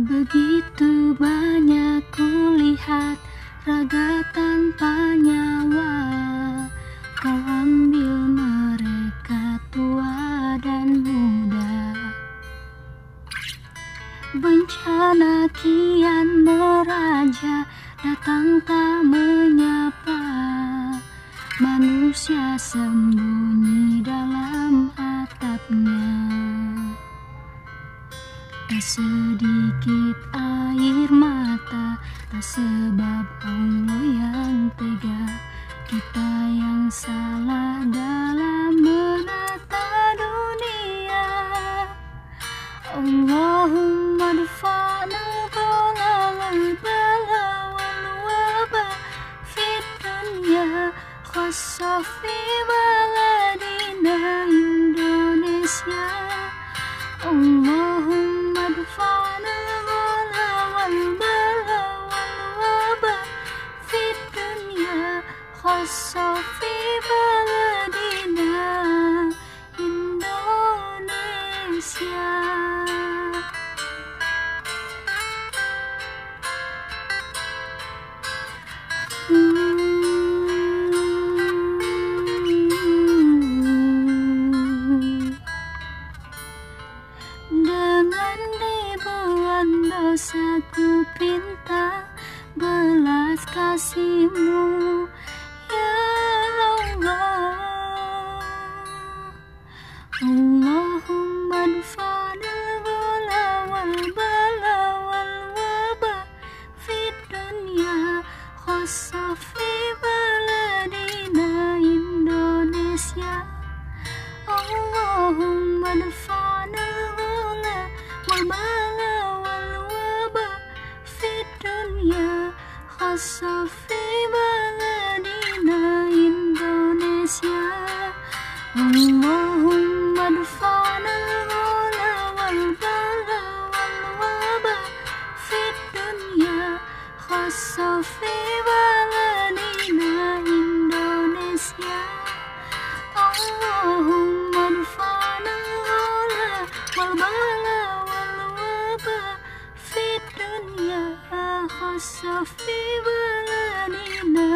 Begitu banyak kulihat raga tanpa nyawa Kau ambil mereka tua dan muda. Bencana kian meraja datang tak menyapa. Manusia sembunyi dalam atapnya Sedikit air mata Tak sebab Allah yang tega. Kita yang salah dalam menata dunia. Allahumma dfa'na al-ghala wal-bala wal-waba Fit dunya khassa fi baladina Indonesia. Allahumma baladina Indonesia Hmm. Dengan ribuan dosaku pinta belas kasihmu khassa fi baladina Indonesia. Allahumma dfa'na al-ghala wal-bala wal-waba Fit dunya khassa fi baladina Indonesia. Allahumma dfa'na al-ghala wal-bala wal-waba Fit dunya khassa fi baladina Indonesia. Allahumma dfa'na al-ghala wal-bala wal-waba Fit dunya khassa fi baladina